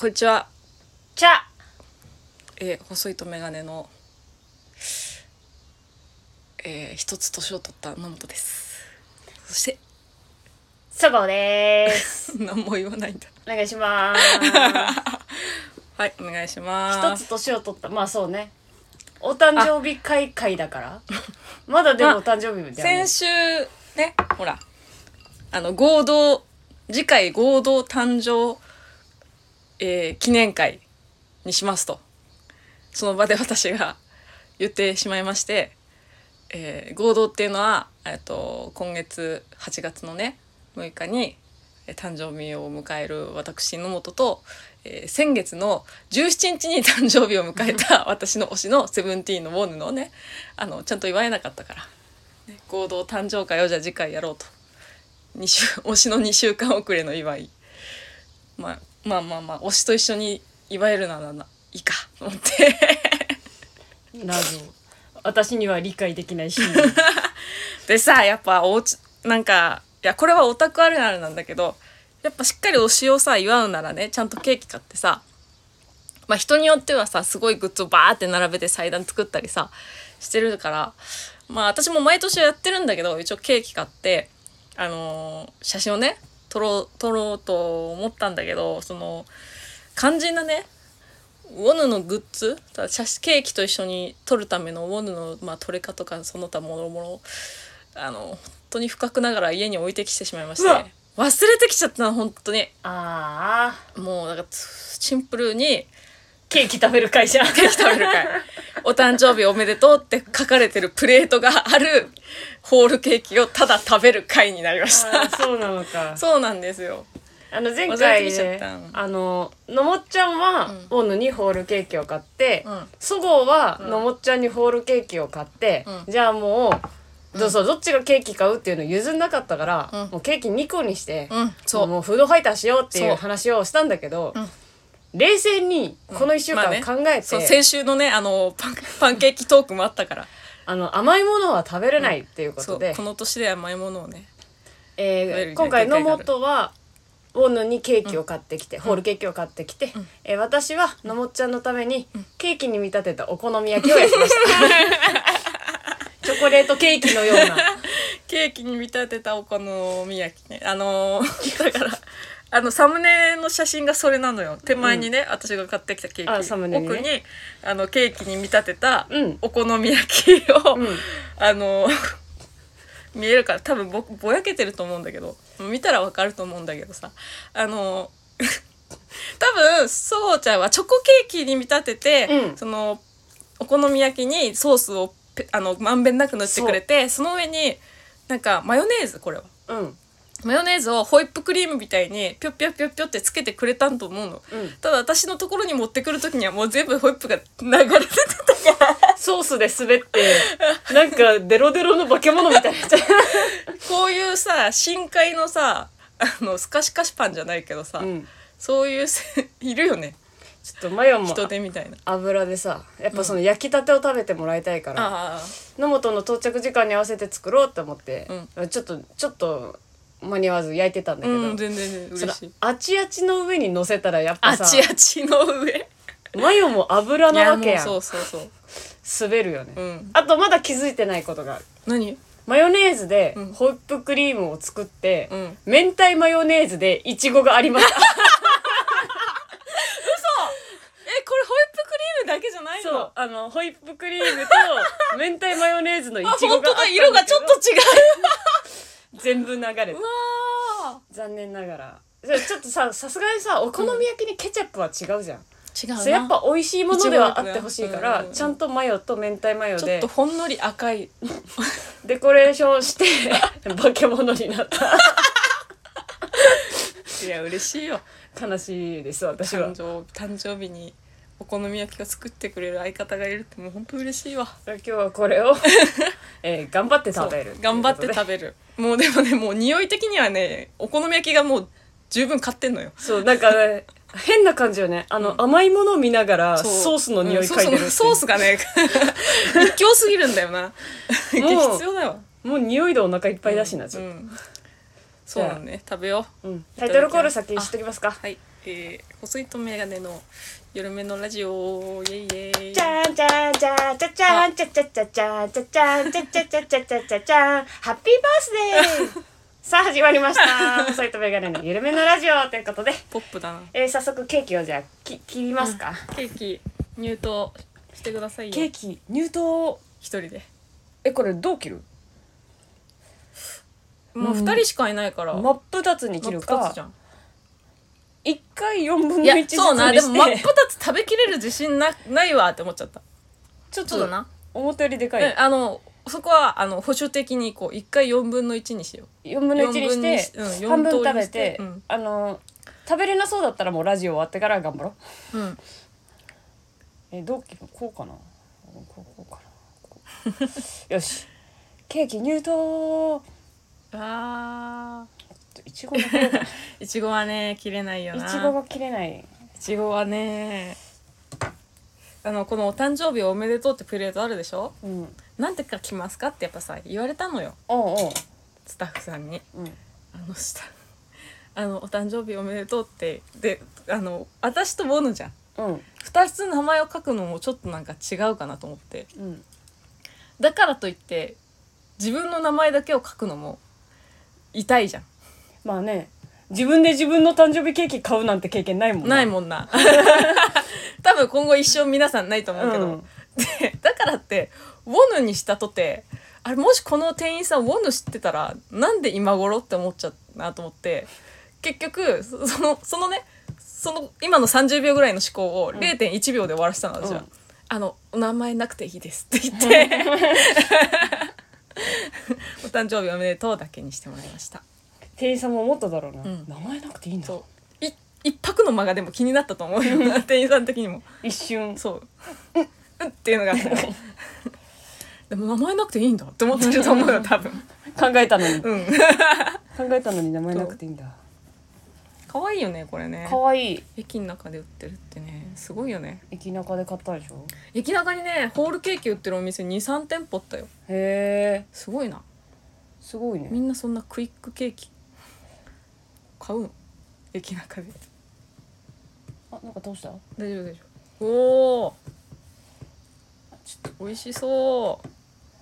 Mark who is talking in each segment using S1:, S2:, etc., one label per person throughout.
S1: こんにちは、
S2: ちゃ
S1: えー細いとメガネの、えー一つ年を取った野本です。そして。
S2: そごうです。
S1: 何も言わないんだ。
S2: お願いします。
S1: はいお願いします。
S2: 一つ年を取った。まあそうね。お誕生日会会だから。まだでもお誕生日じゃない。
S1: 先週ねほら。あの合同次回合同誕生、えー記念会にしますと。その場で私が言ってしまいまして、えー合同っていうのは、えっと今月8月のね6日にえー誕生日を迎える私野本と、えー先月の17日に誕生日を迎えた 私の推しのセブンティーンのウォンヌのねあのちゃんと祝えなかったから、ね合同誕生会をじゃあ次回やろうと。2週推しの2週間遅れの祝い、まあ、まあまあまあ推しと一緒に祝えるならないいかと思って。
S2: 謎私には理解できないし
S1: でさやっぱおうちなんかいやこれはオタクあるあるなんだけどやっぱしっかり推しをさ祝うならねちゃんとケーキ買ってさまあ人によってはさすごいグッズをバーって並べて祭壇作ったりさしてるからまあ私も毎年やってるんだけど一応ケーキ買ってあのー写真をね撮ろう撮ろうと思ったんだけどその肝心なねウォヌのグッズただケーキと一緒に撮るためのウォヌの、まあ、撮れ方とかその他もろもろあの本当に不覚ながら家に置いてきてしまいまして忘れてきちゃったな本当に。
S2: ああ
S1: もうだからシンプルに
S2: ケーキ食べる会社。
S1: ケーキ食べる会。お誕生日おめでとうって書かれてるプレートがあるホールケーキをただ食べる会になりまし
S2: あ
S1: た
S2: ーそうなのか。
S1: そうなんですよ。
S2: あの前回ね
S1: た
S2: あののもっちゃんはオヌにホールケーキを買って
S1: うん。
S2: そごうはのもっちゃんにホールケーキを買って
S1: うん。
S2: じゃあもうどうぞどっちがケーキ買うっていうの譲んなかったから
S1: うん。
S2: もうケーキ2個にして
S1: うん。そう。
S2: もうフードファイターしようってい
S1: そう。う
S2: 話をしたんだけど
S1: ん
S2: 冷静にこの1週間
S1: まあね。
S2: 考えて。
S1: そう先週のねあのパンパンケーキトークもあったから。
S2: あの甘いものは食べれないっていうことで。
S1: この年で甘いものをね。
S2: えー今回野本はウォンヌにケーキを買ってきて、ホールケーキを買ってきて、えー私はのもっちゃんのためにケーキに見立てたお好み焼きを焼きました。チョコレートケーキのような。
S1: ケーキに見立てたお好み焼きね。あのーだからあのサムネの写真がそれなのよ。手前にね、私が買ってきたケーキ。
S2: あサムネにね。
S1: 奥にあのケーキに見立てた
S2: うん。
S1: お好み焼きを、
S2: うん。
S1: あのー見えるから多分ぼぼやけてると思うんだけど見たらわかると思うんだけどさ。あのー 多分そうちゃんはチョコケーキに見立てて、
S2: うん。
S1: そのお好み焼きにソースをぺあのまんべんなく塗ってくれてその上になんかマヨネーズこれは。
S2: うん
S1: マヨネーズをホイップクリームみたいにぴょっぴょっぴょっぴょってつけてくれたんと思うの、
S2: うん。
S1: ただ私のところに持ってくる時にはもう全部ホイップが流れてたから。
S2: ソースで滑ってなんかデロデロの化け物みたいにな
S1: こういうさ深海のさあのスカシカシパンじゃないけどさ、
S2: うん。
S1: そういうせいるよね。
S2: ちょっとマヨも
S1: 人手みたいな。
S2: 油でさやっぱその焼きたてを食べてもらいたいから、
S1: あ
S2: 野本の到着時間に合わせて作ろうって思って、ちょっとちょっと間に合わず焼いてたんだけど、
S1: ん全然
S2: その
S1: 嬉しい。
S2: あちあちの上に乗せたらやっぱさ
S1: あちあちの上。
S2: マヨも油なわけやん。
S1: そうそうそう。
S2: 滑るよね、
S1: うん。
S2: あとまだ気づいてないことがある。
S1: 何？
S2: マヨネーズで
S1: うん。
S2: ホイップクリームを作って、
S1: うん。
S2: 明太マヨネーズでイチゴがありました。
S1: えこれホイップクリームだけじゃないの？
S2: そうあのホイップクリームと 明太マヨネーズのイ
S1: あ
S2: チゴがあったんだけど。
S1: 本当だ。色がちょっと違
S2: 全部流れた残念ながら。ちょっとささすがにさお好み焼きにケチャップは違うじゃん、
S1: 違うな。
S2: それやっぱ美味しいものではあってほしいから、
S1: うん。
S2: ちゃんとマヨと明太マヨ
S1: ちょっ
S2: で
S1: とほんのり赤い。
S2: デコレーションして化け物になった。
S1: いや嬉しいよ。
S2: 悲しいです私は。
S1: 誕生日にお好み焼きを作ってくれる相方がいるってもう本当嬉しいわ。
S2: 今日はこれを、えー頑張って食べる
S1: 頑張って
S2: べ
S1: 食べる。もうでもねもう匂い的にはねお好み焼きがもう十分買ってんのよ。
S2: そうなんかね変な感じよね。あの、甘いものを見ながらソースの匂い嗅いでるう。
S1: うんソースがね 一強すぎるんだよな。必
S2: もう
S1: 要だよ。
S2: もう匂いでお腹いっぱいだしな、ちょっ
S1: うんそうだね食べよう。
S2: と、うん。タイトルコール先にしときますか。
S1: はい。えー、細いとメガネの夜目のラジオ。イェイイェイ。
S2: じゃんじゃんじゃんじゃじゃんじゃじゃじゃじゃんじゃじゃんじゃじゃじゃじゃじゃじゃじゃんハッピーバースデーさあ始まりました細いとメガネの緩めのラジオということで、
S1: ポップだな
S2: えー、早速ケーキをじゃあき切りますか、
S1: ケーキ入刀してくださいよ
S2: ケーキ入刀
S1: 一人で
S2: えこれどう切る
S1: もう二人しかいないから、
S2: 真っ二つに切るか
S1: 真っ二つじゃん
S2: 一回四分の
S1: いや
S2: 一ずつに
S1: そうなでも真っ
S2: して
S1: 二つ食べきれる自信なないわって思っちゃった。
S2: ちょっと
S1: そうだな。
S2: 思ったよりでかい。
S1: えあのそこはあの保守的にこう一回四分の一にしよ
S2: 4分の1にして
S1: 四分にしうん
S2: 半分
S1: 四通りに
S2: 食べ
S1: してうん。
S2: あの食べれなそうだったらもうラジオ終わってから頑張ろう。
S1: ううん。
S2: えどう切るこうかな。こうこうかな。こう。よし。ケーキ入刀。
S1: あ
S2: いちごが切れない
S1: ちごはね切れないよな。い
S2: ちごが切れない。
S1: いちごはねあのこの「お誕生日おめでとう」ってプレートあるでしょ？
S2: うん。
S1: なんて書きますかってやっぱさ言われたのよ。
S2: おうおう。
S1: スタッフさんに。
S2: うん。
S1: あのしたあの「お誕生日おめでとう」って。であの私とボヌじゃん。
S2: うん。
S1: 2つ名前を書くのもちょっとなんか違うかなと思って。
S2: うん。
S1: だからといって自分の名前だけを書くのも痛いじゃん
S2: まあね自分で自分の誕生日ケーキ買うなんて経験ないもんん
S1: ないもんな。多分今後一生皆さんないと思うけど、
S2: うん。
S1: でだからってウォヌにしたとてあれもしこの店員さんウォヌ知ってたらなんで今頃って思っちゃったなと思って結局そそのそのねその今の30秒ぐらいの思考を0.1秒で終わらせたの私は、
S2: うん。
S1: あの「お名前なくていいです」って言って「お誕生日おめでとう」だけにしてもらいました
S2: 店員さんも思っただろうな、
S1: ん。
S2: 名前なくていいんだ。
S1: そう。い一泊の間がでも気になったと思うよ。店員さん的にも。
S2: 一瞬。
S1: そう「うん」うんっていうのがあったからでも名前なくていいんだ。って思ってると思うよ 多分。
S2: 考えたのに、
S1: うん。
S2: 考えたのに名前なくていいんだ。
S1: 可愛いよねこれね。
S2: かわい。い
S1: 駅の中で売ってるってね。すごいよね。
S2: 駅中で買ったでしょ？
S1: 駅中にねホールケーキ売ってるお店23店舗あったよ。
S2: へえ
S1: すごいな。
S2: すごいね。
S1: みんなそんなクイックケーキ買うの？駅中で。
S2: あなんか倒した？
S1: 大丈夫大丈夫。おお美味しそう。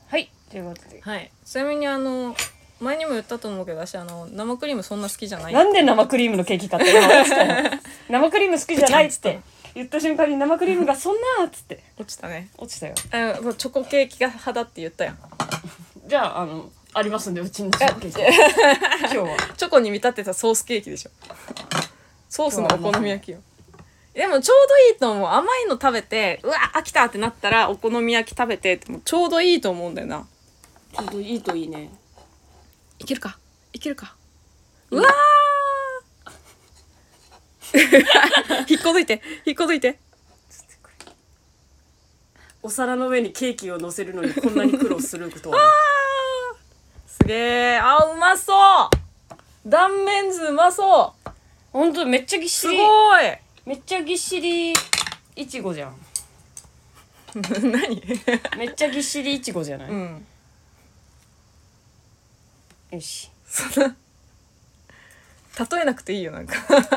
S2: はいということで。
S1: はい。ちなみにあの前にも言ったと思うけど私あの生クリームそんな好きじゃない
S2: なんで生クリームのケーキ買ったの？今落ちたよ生クリーム好きじゃないっつって言った瞬間に生クリームがそんなっつって。
S1: 落ちたね。
S2: 落ちたよ。
S1: あのチョコケーキが派だって言ったやん。
S2: じゃああのありますんでうちのケーキ。今日は。
S1: チョコに見立てたソースケーキでしょ。ソースのお好み焼きよ。でもちょうどいいと思う。甘いの食べてうわ飽きたってなったらお好み焼き食べてってもちょうどいいと思うんだよな。
S2: ちょうどいいといいね。
S1: いけるか？いけるか？うわー！引っこ抜いて引っこ抜いて。
S2: お皿の上にケーキを乗せるのにこんなに苦労することは
S1: すげえあうまそう。断面図うまそう。
S2: ほんとめっちゃぎっし
S1: す
S2: り
S1: ごい。
S2: めっちゃぎっしりいちごじゃん。
S1: 何？
S2: めっちゃぎっしりいちごじゃない、
S1: うん。
S2: よし。
S1: そんな例えなくていいよなんか。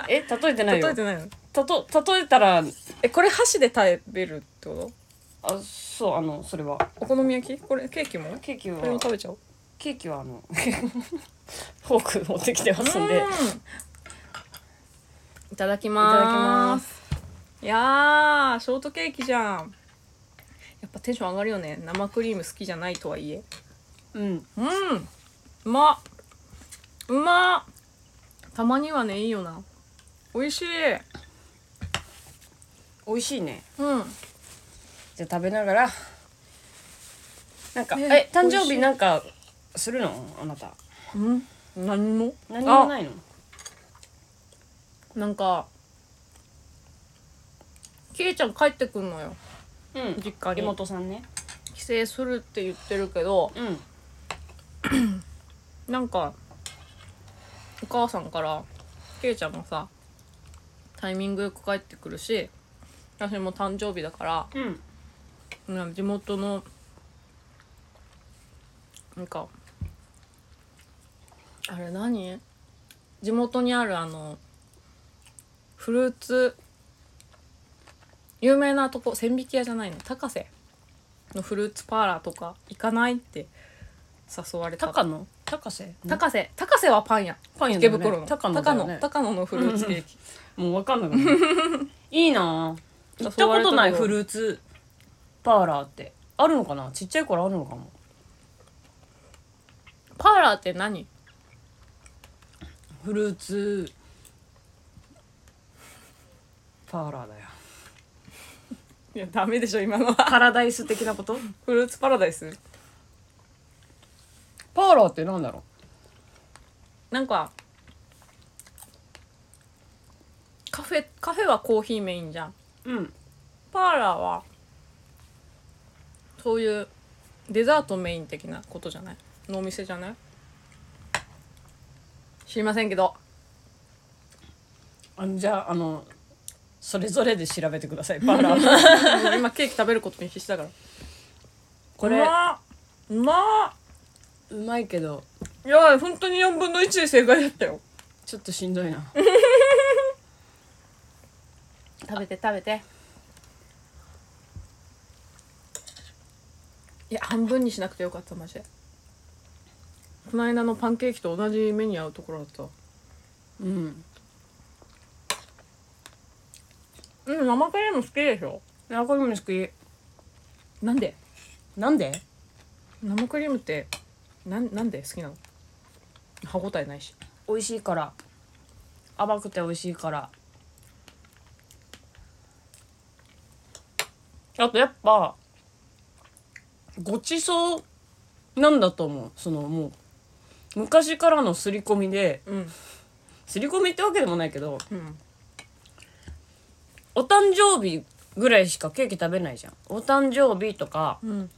S2: え例えてないよ。
S1: 例えてないの？
S2: たと例えたら
S1: えこれ箸で食べるってこと？
S2: あそうあのそれは。
S1: お好み焼き？これケーキも？
S2: ケーキは。
S1: これも食べちゃおう
S2: ケーキはあの フォーク持ってきてますんで。
S1: うん。いただきます。いやーショートケーキじゃん。やっぱテンション上がるよね。生クリーム好きじゃないとはいえ。
S2: うん。
S1: うん。うま。っうま。ったまにはねいいよな。美味しい。
S2: 美味しいね。
S1: うん。
S2: じゃあ食べながら。なんか
S1: え
S2: え誕生日なんかするの？あなた。
S1: うん？何も？
S2: 何もないの？
S1: なんかきえちゃん帰ってくんのよ。
S2: うん。
S1: 実家に。
S2: 妹さんね。
S1: 帰省するって言ってるけど
S2: うん。
S1: なんかお母さんからけいちゃんもさタイミングよく帰ってくるし私も誕生日だから
S2: うん。
S1: なんか地元のなんかあれ何？地元にあるあのフルーツ有名なとこ千匹屋じゃないの？高瀬のフルーツパーラーとか行かないって誘われた。
S2: 高野？高瀬？
S1: 高瀬。高瀬はパン屋。
S2: パン屋ね。
S1: 池袋の。
S2: 高野ね。
S1: 野。高野のフルーツケーキ。
S2: もう分かんなくなる。いいなぁ。行ったことないフルーツパーラーって。あるのかな？ちっちゃい頃あるのかも。
S1: パーラーって何？
S2: フルーツ。パーラーだよ
S1: いやダメでしょ今のは。
S2: パラダイス的なこと？
S1: フルーツパラダイス。
S2: パーラーってなんだろ
S1: なんかカフェカフェはコーヒーメインじゃん。
S2: ううん。
S1: パーラーはそういうデザートメイン的なことじゃない？のお店じゃない？知りませんけど。
S2: あのじゃああのそれぞれで調べてください。パーラー
S1: 今ケーキ食べることに必死だから。
S2: これ
S1: うまーうま
S2: うまいけど。
S1: ーいや本当に4分の1で正解だったよ。
S2: ちょっとしんどいな。
S1: 食べて食べて。いや半分にしなくてよかったマジでこの間のパンケーキと同じ目に合うところだった。
S2: うん。
S1: うん生クリーム好きでしょ？
S2: 生クリーム好き。
S1: なんで？
S2: なんで？
S1: 生クリームってなんなんで好きなの？歯応えないし。
S2: 美味しいから。甘くて美味しいから。あとやっぱごちそうなんだと思う。そのもう昔からの刷り込みで
S1: うん。
S2: 刷り込みってわけでもないけど
S1: うん。
S2: お誕生日ぐらいしかケーキ食べないじゃん。お誕生日とか、
S1: うん。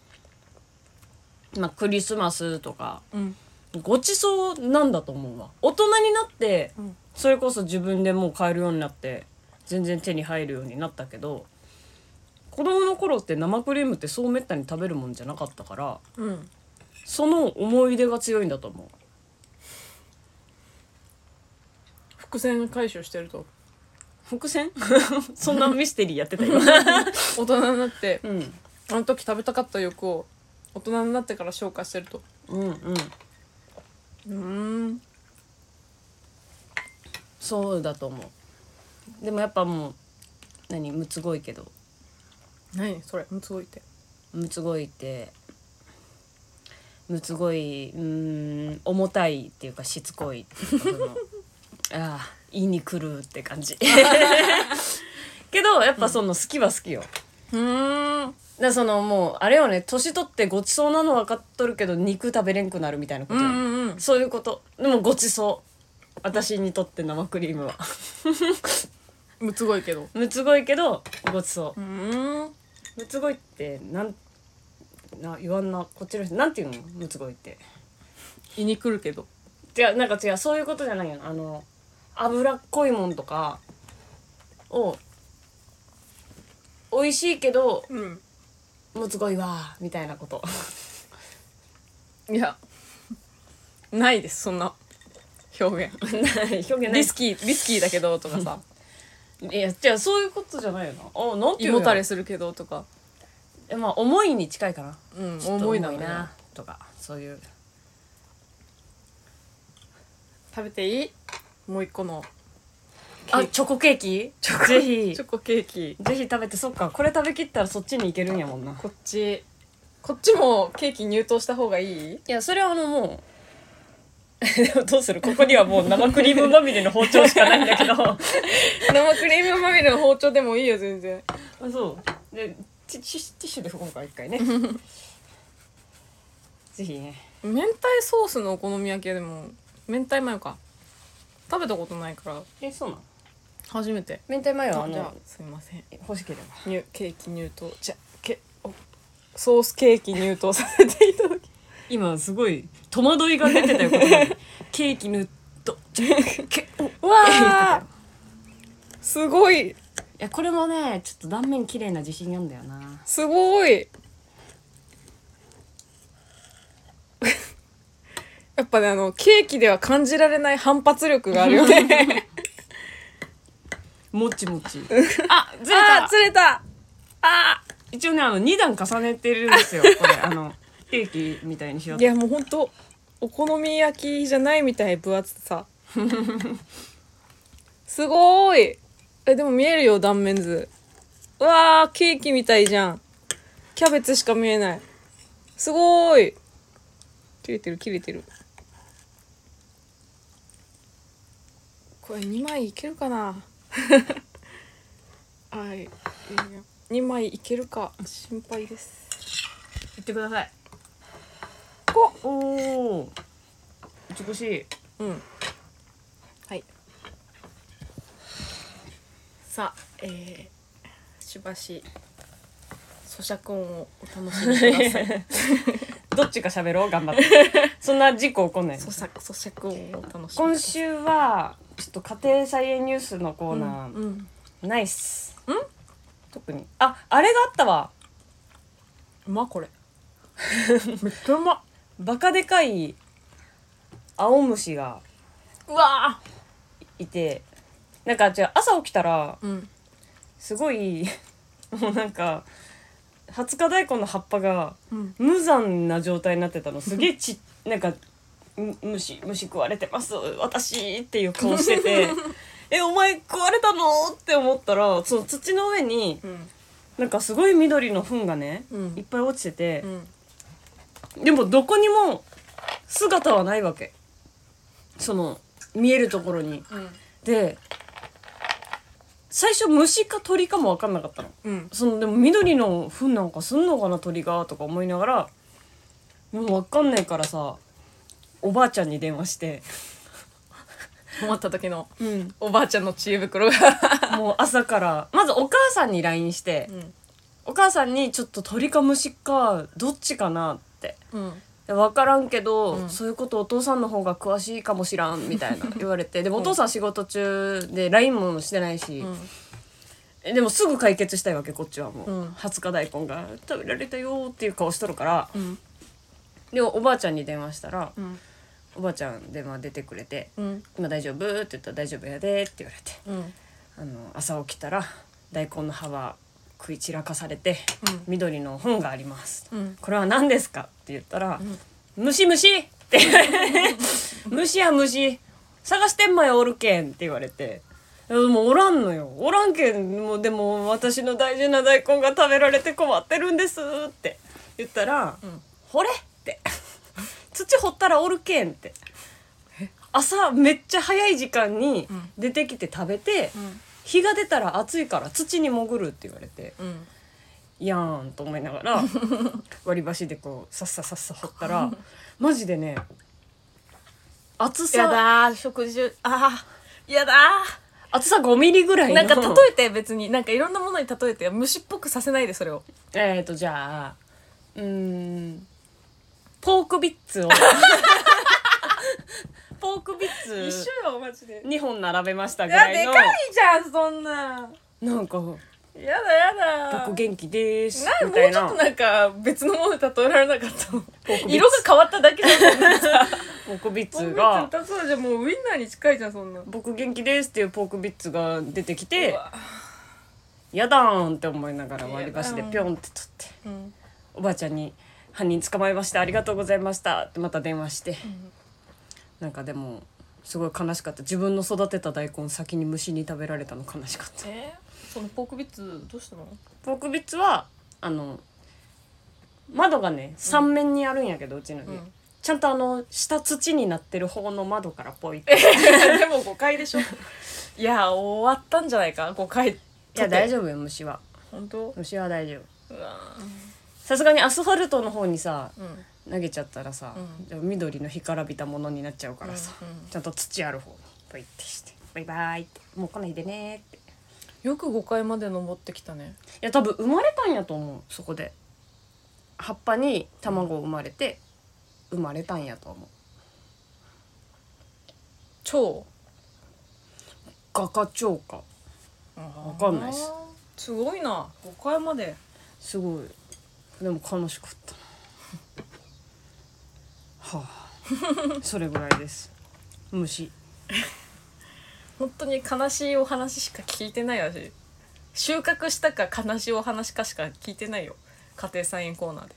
S2: まあ、クリスマスとか
S1: うん。
S2: ごちそうなんだと思うわ。大人になって、
S1: うん。
S2: それこそ自分でもう買えるようになって全然手に入るようになったけど子供の頃って生クリームってそうめったに食べるもんじゃなかったから
S1: うん。
S2: その思い出が強いんだと思う
S1: 伏線回収してると。
S2: 伏線？そんなミステリーやってたよ。
S1: 大人になって
S2: うん。
S1: あの時食べたかった欲を大人になってから消化してると。
S2: うんうん。
S1: うん。
S2: そうだと思う。でもやっぱもう何？むつごいけど。
S1: 何？それ？すごいって。
S2: むつごいって。むつごいうーん重たいっていうかしつこいっていうかそのああ言いに来るって感じ。けどやっぱその好きは好きよ、
S1: うん。
S2: らそのもうあれよね年取ってごちそうなの分かっとるけど肉食べれんくなるみたいなことよ、
S1: うんうんうん。
S2: そういうこと。でもごちそう。私にとって生クリームは。
S1: むつごいけど。
S2: むつごいけどごちそう。
S1: うん。
S2: むつごいってなんな言わんな。こっちの人なんていうの？むつごいって。
S1: 胃に来るけど。
S2: 違うなんか違う。そういうことじゃないよ。あの脂っこいもんとかを美味しいけど
S1: うん。
S2: むつごいわみたいなこと。
S1: いやないですそんな表現。
S2: 表現ない。
S1: リスキーリスキーだけどとかさ。
S2: いやじゃあそういうことじゃないよなあなんていう
S1: もたれするけどとか。
S2: えまあ思いに近いかな。
S1: うん重いな
S2: なとかそういう。
S1: 食べていい？もう一個の
S2: あチョコケーキ？ぜひ。
S1: チョコケーキ。
S2: ぜひ食べてそっかこれ食べきったらそっちに行けるんやもんな。
S1: こっちこっちもケーキ入刀した方がいい？
S2: いやそれはあのもうでも どうする？ここにはもう生クリームまみれの包丁しかないんだけど。あ
S1: 生クリームまみれの包丁でもいいよ全然。
S2: そう。でティティッシュティッシュで拭こうか一回ね。ぜひね。
S1: 明太ソースのお好み焼き屋でも明太マヨか食べたことないから。
S2: えそうなの？
S1: 初めて。
S2: 明太マヨは？あ
S1: じゃあ
S2: の
S1: すいません。
S2: 欲しければ。
S1: 入ケーキ入刀。じゃけおソースケーキ入刀させていただき。
S2: 今すごい戸惑いが出てたよここに。ケーキぬっと。けお
S1: わ
S2: 言ってた
S1: あ
S2: よ。
S1: すごい。
S2: いやこれもねちょっと断面綺麗な自信あんだよな。
S1: すごいやっぱねあのケーキでは感じられない反発力があるよね。
S2: もちもち。あずれた。
S1: あー釣れた。あ
S2: 一応ねあの2段重ねてるんですよ。これあのケーキみたいにしよう
S1: いやもうほんとお好み焼きじゃないみたい分厚さ。すごーい。えでも見えるよ断面図。うわーケーキみたいじゃん。キャベツしか見えない。すごーい。切れてる切れてるこれ2枚いけるかな？はいいいよ2枚いけるか。心配です。
S2: 言ってください。
S1: こ
S2: おお美しい。
S1: うん。はい。さあえー、しばし咀嚼音をお楽しみください
S2: どっちが喋ろう？頑張って。そんな事故起こんない？
S1: 咀嚼咀嚼音をお楽しみ
S2: 今
S1: い
S2: 週はちょっと家庭菜園ニュースのコーナー、
S1: うん
S2: ないっすん？特に。ああれがあったわ。
S1: うまこれ。めっちゃうま。
S2: バカでかい青虫が
S1: うわ
S2: いてなんかじゃあ朝起きたら
S1: うん。
S2: すごい もうなんか20日大根の葉っぱが
S1: うん。
S2: 無残な状態になってたの。すげえち なんかむ虫虫食われてます私っていう顔してて。えお前食われたの？って思ったらその土の上に
S1: うん。
S2: なんかすごい緑の糞がね、
S1: うん。
S2: いっぱい落ちてて。
S1: う、ん。
S2: でもどこにも姿はないわけ。その見えるところに。
S1: うん。
S2: で最初虫か鳥かも分かんなかったの。
S1: うん。
S2: そのでも緑の糞なんかすんのかな鳥がとか思いながらでも分かんないからさおばあちゃんに電話して、
S1: 困った時の
S2: うん、
S1: おばあちゃんの知恵袋が。
S2: もう朝からまずお母さんに LINE して、
S1: うん。
S2: お母さんにちょっと鳥か虫かどっちかなって。
S1: うん。
S2: で分からんけど、
S1: うん。
S2: そういうことお父さんの方が詳しいかもしらんみたいな 言われて。でもお父さん仕事中で LINE もしてないし、
S1: うん。
S2: えでもすぐ解決したいわけこっちはもう、
S1: うん。
S2: 20日大根が食べられたよっていう顔しとるから
S1: うん。
S2: でおばあちゃんに電話したら、
S1: うん。
S2: おばあちゃん電話出てくれて
S1: うん「
S2: 今大丈夫?」って言ったら「大丈夫やで」って言われて。
S1: うん。
S2: あの朝起きたら大根の葉は食い散らかされて、
S1: うん。
S2: 緑の本があります、
S1: うん。
S2: これは何ですかって言ったら「虫虫!」って。虫や虫。探してんまよおるけん」って言われて。もおらんのよ。おらんけんもうでも私の大事な大根が食べられて困ってるんですって。言ったら「
S1: ん。
S2: 掘れ!」って「土掘ったらおるけん」って。朝めっちゃ早い時間に
S1: ん。
S2: 出てきて食べて、
S1: うん
S2: 日が出たら暑いから土に潜るって言われて
S1: うん「
S2: いやーん」と思いながら 割り箸でこうさっささっさ掘ったら マジでね厚
S1: や
S2: さ
S1: だー食事中あーやだ
S2: 厚さ5ミリぐらいの。
S1: ーなんか例えて別になんかいろんなものに例えて虫っぽくさせないでそれを。
S2: えーとじゃあうーんポークビッツを ポークビッツ。
S1: よマジで。
S2: 2本並べましたぐ
S1: いや
S2: らいの
S1: でかいじゃんそんな。
S2: なんか
S1: やだやだ。
S2: 僕元気です
S1: なん
S2: みたいな。
S1: もうちょっとなんか別のもので例えられなかったの。
S2: ポークビッツ。
S1: 色が変わっただけじゃんそんな。さ
S2: ポークビッ
S1: ポーク
S2: ツが
S1: ビッツそうじゃんもうウインナーに近いじゃんそんな。
S2: 僕元気ですっていうポークビッツが出てきてやだーんって思いながら割り箸でピョンって取って。
S1: うん。
S2: おばあちゃんに「犯人捕まえましたありがとうございました」ってまた電話して、なんかでもすごい悲しかった。自分の育てた大根先に虫に食べられたの悲しかった。
S1: えそのポークビッツどうしたの？
S2: ポークビッツはあの窓がね3面にあるんやけど、うちの家、
S1: うん。
S2: ちゃんとあの下土になってる方の窓からポイって。
S1: でも誤解でしょ。いや終わったんじゃないか？誤解。
S2: いや大
S1: 丈
S2: 丈夫よ虫は。
S1: 夫本当？
S2: 虫は大丈夫。さすがにアスファルトの方にさ
S1: うん
S2: 投げちゃったらさ、
S1: うん。
S2: じゃあ緑の干からびたものになっちゃうからさ、
S1: うんうん。
S2: ちゃんと土ある方にポイってしてバイバイってもう来ないでねって。い
S1: よく5階まで登ってきたね。
S2: や多分生まれたんやと思う。そこで。葉っぱに卵生まれて生まれたんやと思う。
S1: 超
S2: 画家蝶か。
S1: わ
S2: かんないっす。
S1: すごいな。5階まで。す
S2: ごい。でも悲しかったはあ。それぐらいです。虫
S1: 本当に悲しいお話しか聞いてないわし収穫したか悲しいお話かしか聞いてないよ。家庭菜園コーナ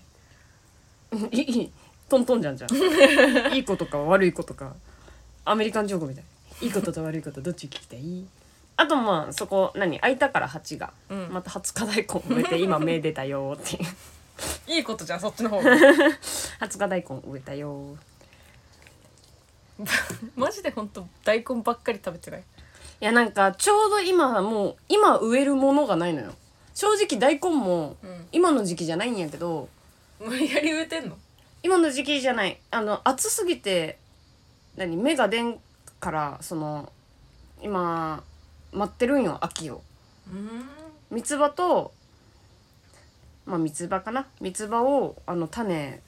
S1: ーで。
S2: いいトントンじゃんじゃん。いいことか悪いことか。アメリカンジョークみたい。いいことと悪いことどっち聞きたい？あとまあそこ何？開いたから蜂が、
S1: うん。
S2: また20日大根植えて今芽出たよっていう
S1: いいことじゃんそっちの方が。
S2: 20日大根植えたよ。
S1: マジで本当大根ばっかり食べてない。
S2: いやなんかちょうど今もう今植えるものがないのよ。正直大根も
S1: うん。
S2: 今の時期じゃないんやけど
S1: 無理やり植えてんの？
S2: 今の時期じゃない。あの暑すぎて何芽が出んからその今待ってるんよ秋を。
S1: うん。
S2: 三つ葉とまあ三つ葉かな。三つ葉をあの種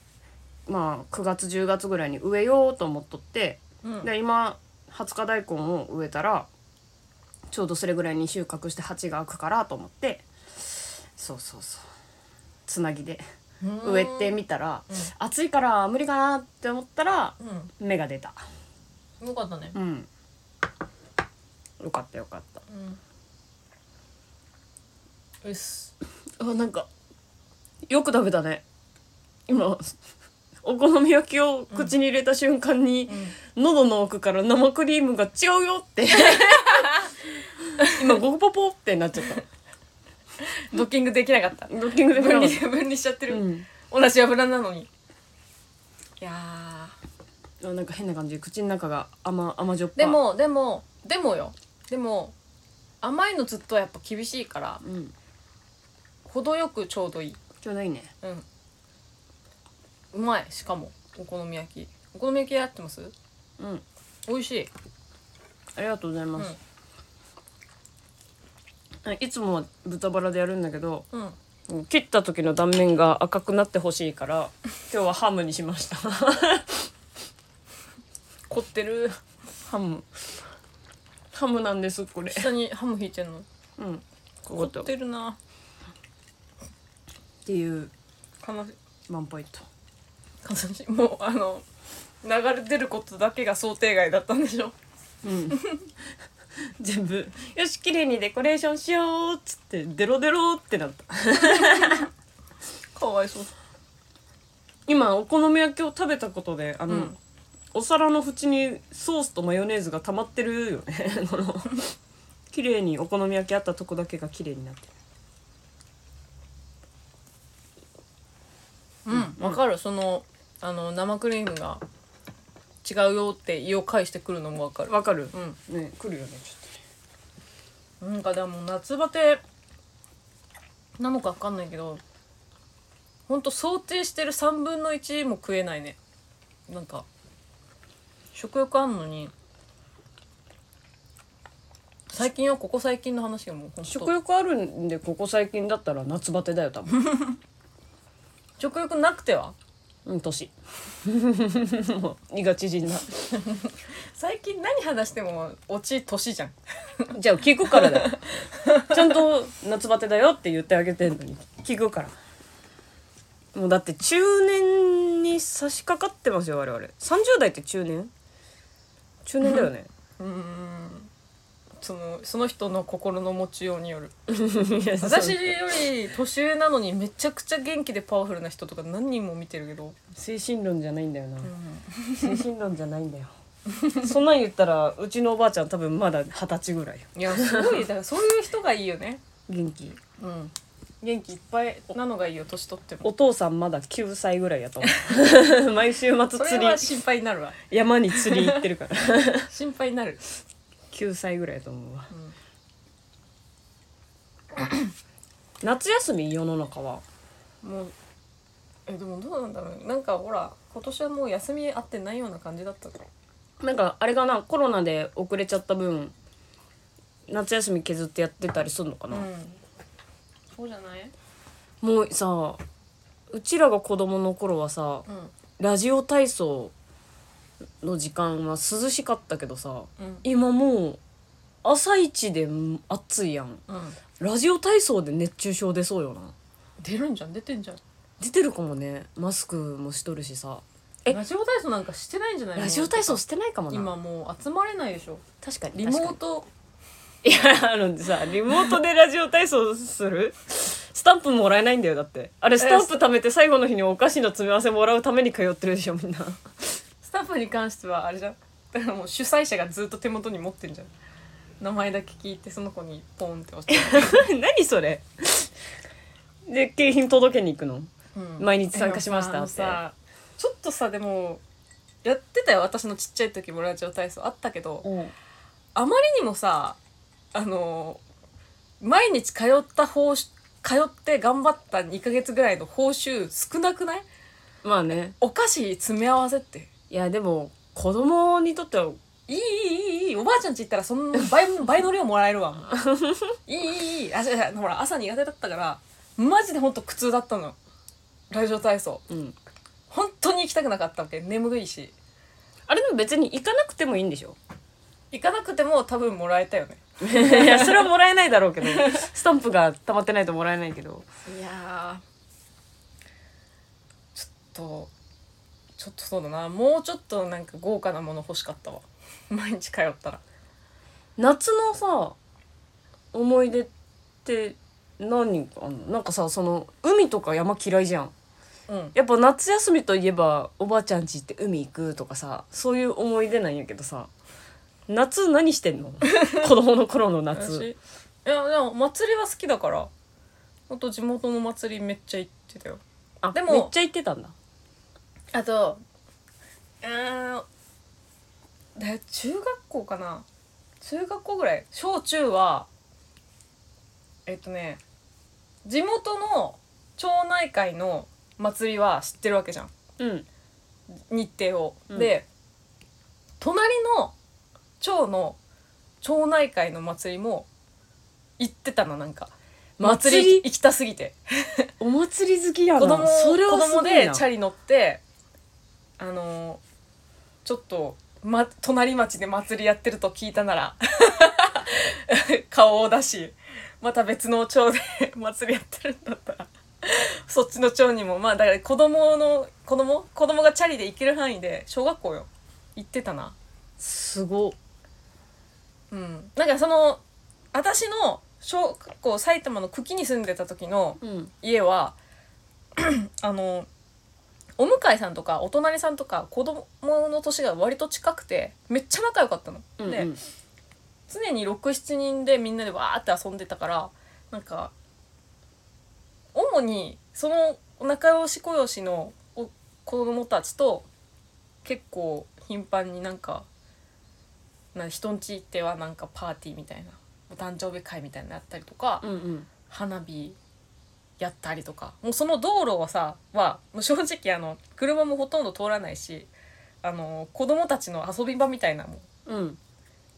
S2: まあ9月10月ぐらいに植えようと思っとって
S1: うん。
S2: で今20日大根を植えたらちょうどそれぐらいに収穫して鉢が開くからと思ってそうそうそう。つなぎで植えてみたら、
S1: うん。
S2: 暑いから無理かなって思ったら
S1: う
S2: 芽が出た。
S1: んよかったね。
S2: うん。よかったよかった。
S1: うん。うっす
S2: あなんかよく食べたね。今お好み焼きを口に入れた瞬間に、喉の奥から生クリームが違うよって。今ゴポポってなっちゃった。
S1: ドッキングできなかった。
S2: ドッキングで
S1: 分
S2: 分
S1: 離分離しちゃってる、
S2: うん。
S1: 同じ油なのに。いや
S2: あなんか変な感じ口の中が甘甘じょっぱ。
S1: ーでもでもでもよ。でも甘いのずっとやっぱ厳しいから
S2: うん。
S1: 程よくちょうどいい
S2: ちょうどいいね。
S1: うん。うまいしかも。お好み焼き。お好み焼きやってます？
S2: うん。
S1: 美味しい。
S2: ありがとうございます、いつもは豚バラでやるんだけど
S1: うん。
S2: 切った時の断面が赤くなってほしいから 今日はハムにしました。
S1: 凝ってる。
S2: ハム。ハムなんですこれ。
S1: 下にハム引いてんの？
S2: うん。こ
S1: 凝
S2: ことっ
S1: ってるな
S2: ていう。
S1: 悲し
S2: ワンポイント。
S1: い悲しい。もうあの流れ出ることだけが想定外だったんでしょ。
S2: うん。全部「よし綺麗にデコレーションしよう」っつってデロデロってなった。
S1: かわいそう。
S2: 今お好み焼きを食べたことであの、
S1: うん。
S2: お皿の縁にソースとマヨネーズが溜まってるよね。この綺麗にお好み焼きあったとこだけが綺麗になってる
S1: うん。わかる。そのあの生クリームが違うよって胃を返してくるのもわかる。
S2: わかる、
S1: うん。
S2: ね来るよねちょっ
S1: なんかでも夏バテなのかわかんないけどほんと想定してる3分の1も食えないね。なんか食欲あんのに。最近はここ最近の話がもうほんと
S2: と。食欲あるんでここ最近だったら夏バテだよ多分
S1: 食欲なくては？
S2: うん年。もう胃が縮んだ。
S1: 最近何話してもオチ年じゃん。
S2: じゃあ聞くからだよ。ちゃんと夏バテだよって言ってあげてんのに。聞くから。もうだって中年に差し掛かってますよ我々。30代って中年？中年だよね。
S1: うーんそのその人の心の持ちようによる。私より年上なのにめちゃくちゃ元気でパワフルな人とか何人も見てるけど、
S2: 精神論じゃないんだよな、精神論じゃないんだよ。そんなん言ったらうちのおばあちゃん多分まだ二十歳ぐらいよ。
S1: いやすごい。だからそういう人がいいよね。
S2: 元気。
S1: うん。元気いっぱいなのがいいよ年取っても。
S2: お父さんまだ9歳ぐらいやと思う。毎週末
S1: そ
S2: 釣り。
S1: れは心配になるわ。
S2: 山に釣り行ってるから。
S1: 心配になる
S2: 9歳ぐらいやと思うわ、夏休み世の中は？
S1: もうえでもどうなんだろうなんかほら今年はもう休みあってないような感じだったから
S2: なんかあれかな？コロナで遅れちゃった分夏休み削ってやってたりするのかな、
S1: そうじゃない？
S2: もうさうちらが子供の頃はさ
S1: うん。
S2: ラジオ体操の時間は涼しかったけどさ
S1: うん。
S2: 今もう朝一で暑いやん。
S1: うん。
S2: ラジオ体操で熱中症出そうよな。
S1: 出るんじゃん。出てんじゃん。
S2: 出てるかもね。マスクもしとるしさ。え？
S1: ラジオ体操なんかしてないんじゃないの？
S2: ラジオ体操してないかもな。
S1: 今もう集まれないでしょ。
S2: 確かに。
S1: リモート。
S2: いやあのさ リモートでラジオ体操する？スタンプもらえないんだよだって。あれスタンプ貯めて最後の日にお菓子の詰め合わせもらうために通ってるでしょみんな
S1: スタッフに関してはあれじゃん。だからもう主催者がずっと手元に持ってんじゃん。名前だけ聞いてその子にポンって押して、
S2: 何それ？で景品届けに行くの？
S1: うん。
S2: 毎日参加しました
S1: でもさあのさちょっとさでもやってたよ。私のちっちゃい時もラジオ体操あったけどあまりにもさあの毎日通った報酬通って頑張った2ヶ月ぐらいの報酬少なくない？
S2: まあね。
S1: お菓子詰め合わせって
S2: いやでも子供にとってはい
S1: いいいいいいいいおばあちゃんち行ったらその倍倍の量もらえるわ いいいいいいあじゃあほら朝苦手だったからマジでほんと苦痛だったのラジオ体操
S2: うん
S1: 本当に行きたくなかったわけ眠いし
S2: あれでも別に行かなくてもいいんでしょ
S1: 行かなくても多分もらえたよね
S2: いやそれはもらえないだろうけどスタンプが溜まってないともらえないけど
S1: いやーちょっとちょっとそうだな。もうちょっとなんか豪華なもの欲しかったわ。毎日通ったら。
S2: 夏のさ思い出って何かあんの？なんかさその海とか山嫌いじゃん。
S1: うん。
S2: やっぱ夏休みといえばおばあちゃん家行って海行くとかさそういう思い出なんやけどさ。夏何してんの？子供の頃の
S1: 私？
S2: 夏
S1: いやでも祭りは好きだから。ほんと地元の祭りめっちゃ行ってたよ。
S2: あ
S1: でも
S2: めっちゃ行ってたんだ
S1: あとうーんで中学校かな？中学校ぐらい。小中はえっとね地元の町内会の祭りは知ってるわけじゃん。
S2: うん。
S1: 日程を。
S2: うん。
S1: で隣の町の町内会の祭りも行ってたのなんか。祭り行きたすぎて。
S2: お祭り好きやな。
S1: 子供
S2: それ
S1: 子供
S2: はすごいな。
S1: でチャリ乗ってあのーちょっと、ま、隣町で祭りやってると聞いたなら 顔を出しまた別の町で 祭りやってるんだったらそっちの町にもまあだから子供の子供？子供がチャリで行ける範囲で小学校よ。行ってたな。
S2: すご
S1: うん。なんかその私の小学校埼玉の久喜に住んでた時の
S2: うん。
S1: 家は あのお向かいさんとかお隣さんとか子供の年が割と近くてめっちゃ仲良かったの。で
S2: うんうん
S1: 常に67人でみんなでわーって遊んでたからなんか主にその仲良しこよしのお子供たちと結構頻繁になんかな人んち行ってはなんかパーティーみたいなお誕生日会みたいなのやったりとか、
S2: うんうん
S1: 花火やったりとか。もうその道路はさはもう正直あの車もほとんど通らないしあの子供たちの遊び場みたいなもう
S2: うん。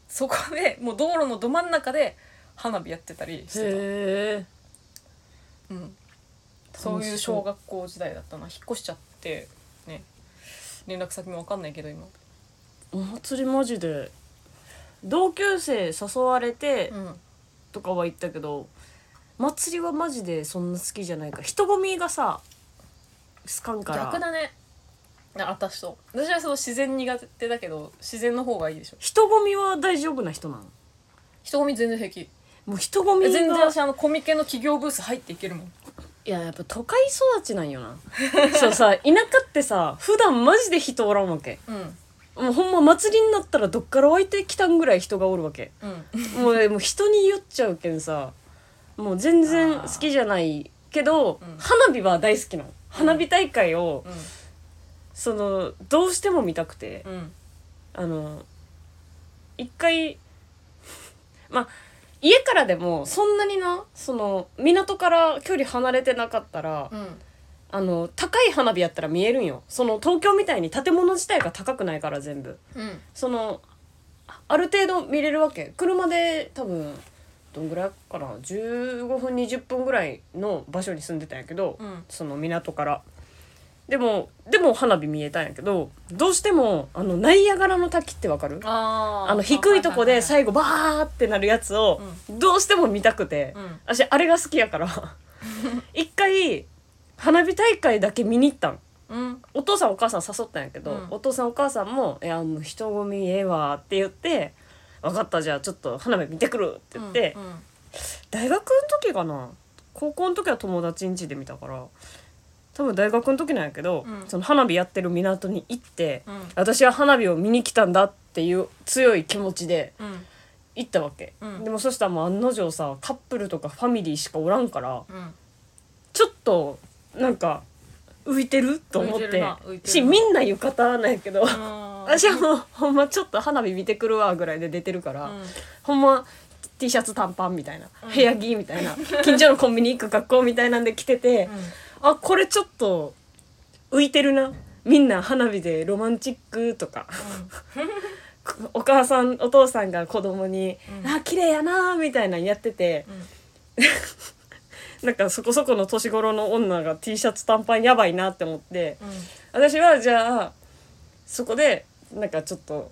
S1: そこでもう道路のど真ん中で花火やってたりして
S2: へえ。
S1: た、うん、そう。いう小学校時代だったな。引っ越しちゃってね。連絡先も分かんないけど今、
S2: お祭りマジで。同級生誘われて
S1: うん、
S2: とかは言ったけど祭りはマジでそんな好きじゃないか。ら人混みがさ好かんから。
S1: 逆だね。あ私と。私はそう自然苦手だけど自然の方がいいでしょ。
S2: 人混みは大丈夫な人なの？
S1: 人混み全然平気。
S2: もう人混みが。
S1: 全然私あのコミケの企業ブース入っていけるもん。
S2: いややっぱ都会育ちなんよな。そうさ田舎ってさ普段マジで人おらんわけ。
S1: うん。
S2: もうほんま祭りになったらどっから湧いてきたんぐらい人がおるわけ。
S1: うん。
S2: もうねもう人に酔っちゃうけんさもう全然好きじゃないけど、
S1: うん。
S2: 花火は大好きなの。花火大会を、
S1: う
S2: そのどうしても見たくて、
S1: んうん。
S2: あの一回 まあ家からでもそんなになその港から距離離れてなかったら、
S1: うん。
S2: あの高い花火やったら見えるんよ。その東京みたいに建物自体が高くないから全部。
S1: うん。
S2: そのあある程度見れるわけ。車で多分どんぐらいかな？15分20分ぐらいの場所に住んでたんやけど、
S1: うん。
S2: その港から。でもでも花火見えたんやけどどうしてもあのナイアガラの滝ってわかる？
S1: あ
S2: の低いとこで
S1: はい
S2: 最後バーってなるやつをどうしても見たくて、
S1: はいはい
S2: 私あれが好きやから。一回花火大会だけ見に行ったん。
S1: うん。
S2: お父さんお母さん誘ったんやけど、
S1: うん。
S2: お父さんお母さんも「いやもう人混みええわ」って言って「分かったじゃあちょっと花火見てくる」って言って、
S1: うん
S2: 大学の時かな？高校の時は友達ん家で見たから多分大学の時なんやけど、
S1: うん。
S2: その花火やってる港に行って、
S1: うん。
S2: 私は花火を見に来たんだっていう強い気持ちで
S1: うん。
S2: 行ったわけ、
S1: うん。
S2: でもそしたらもう案の定さカップルとかファミリーしかおらんから
S1: うん。
S2: ちょっとなんか浮いてると思っ
S1: 浮いてる
S2: て
S1: な浮いてるな。
S2: しみんな浴衣なんやけど、
S1: あ
S2: 私はもうほんまちょっと花火見てくるわぐらいで出てるから、
S1: うん。
S2: ほんま T シャツ短パンみたいな、
S1: うん。
S2: 部屋着みたいな近所のコンビニ行く学校みたいなんで来てて、あこれちょっと浮いてるな。みんな花火でロマンチックとか。お母さんお父さんが子供に「
S1: うん。
S2: あ綺麗やな」みたいなのやってて なんかそこそこの年頃の女が T シャツ短パンやばいなって思って
S1: うんうん。
S2: 私はじゃあそこでなんかちょっと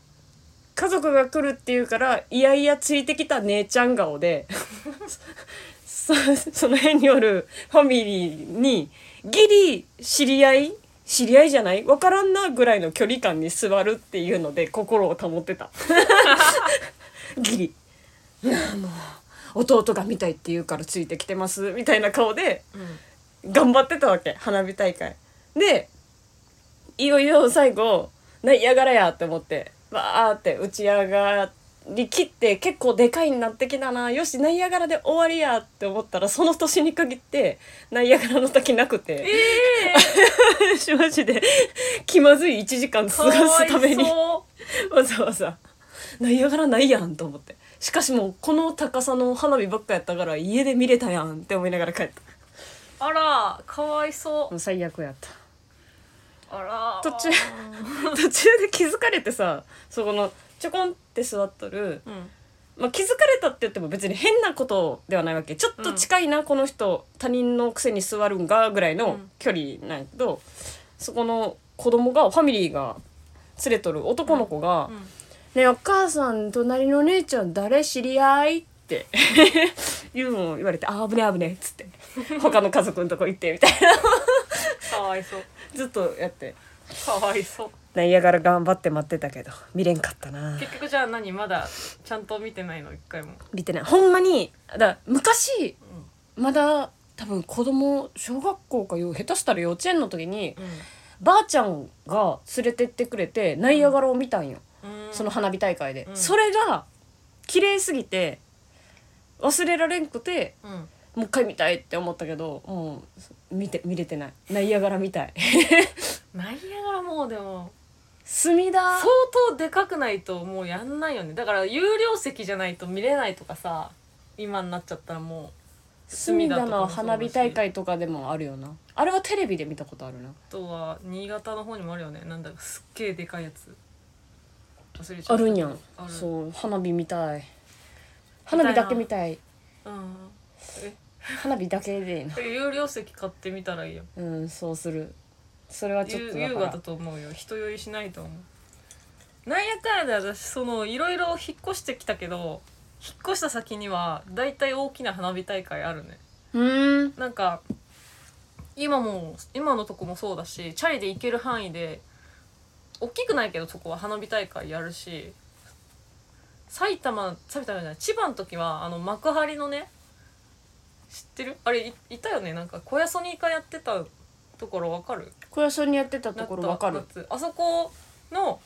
S2: 家族が来るっていうからいやいやついてきた姉ちゃん顔で そその辺におるファミリーにギリ知り合い知り合いじゃない？分からんなぐらいの距離感に座るっていうので心を保ってた。ギリ「いやもう弟が見たいって言うからついてきてます」みたいな顔で
S1: うん。
S2: 頑張ってたわけ。花火大会。でいよいよ最後ナイアガラやって思ってわーって打ち上がりきって結構でかいになってきたなよしナイアガラで終わりやって思ったらその年に限ってナイアガラの滝なくて、マジで気まずい1時間過ごすために
S1: かわ
S2: ざわざナイアガラないやんと思って。しかしもうこの高さの花火ばっかやったから家で見れたやんって思いながら帰った。
S1: あらかわいそう
S2: 最悪やった途中 途中で気づかれてさそこのちょこんって座っとる、
S1: うん。
S2: まあ、気づかれたって言っても別に変なことではないわけ。ちょっと近いな、この人他人のくせに座るんがぐらいの
S1: うん。
S2: 距離なんやけど、そこの子供がファミリーが連れとる男の子が「
S1: うん。
S2: ねえお母さん隣の姉ちゃん誰知り合い?」って 言うのを言われて「あ危ねえ危ねえ」っつって。他の家族のとこ行ってみたいな。
S1: かわいそう
S2: ずっとやって。
S1: かわいそう。
S2: ナイアガラ頑張って待ってたけど見れんかったな。
S1: 結局じゃあ何？まだちゃんと見てないの？一回も。
S2: 見てない。ほんまにだから昔まだ多分子供小学校かよ下手したら幼稚園の時にばあちゃんが連れてってくれてナイアガラを見たんよ、
S1: うん。
S2: その花火大会で、
S1: うん。
S2: それが綺麗すぎて忘れられんくて
S1: うん。
S2: もう一回見たいって思ったけどもう見て見れてない。ナイアガラ見たい。
S1: ナイアガラもうでも
S2: 隅田。
S1: 相当でかくないともうやんないよね。だから有料席じゃないと見れないとかさ今になっちゃったらもう
S2: 隅田の花火大会とかでもあるよな。あれはテレビで見たことあるな。
S1: あとは新潟の方にもあるよね。なんだかすっげえでかいやつ。忘れちゃった
S2: あるんやん。そう花火見たい。花火だけ見たい。
S1: うん。え
S2: 花火だけでいいな
S1: 有料席買ってみたらいいよ
S2: うんそうする。それはちょっ
S1: 優
S2: と
S1: 優雅だと思うよ。人酔いしないと思う。なんやかんやで私そのいろいろ引っ越してきたけど引っ越した先にはだいたい大きな花火大会あるね。
S2: うん。
S1: なんか今も今のとこもそうだしチャリで行ける範囲で大きくないけどそこは花火大会やるし埼玉埼玉じゃない千葉の時はあの幕張のね知ってる？あれいいたよね？なんか小屋ソニーカやってたところわかる？
S2: 小屋さんにやってたところわかる。
S1: 夏あそこの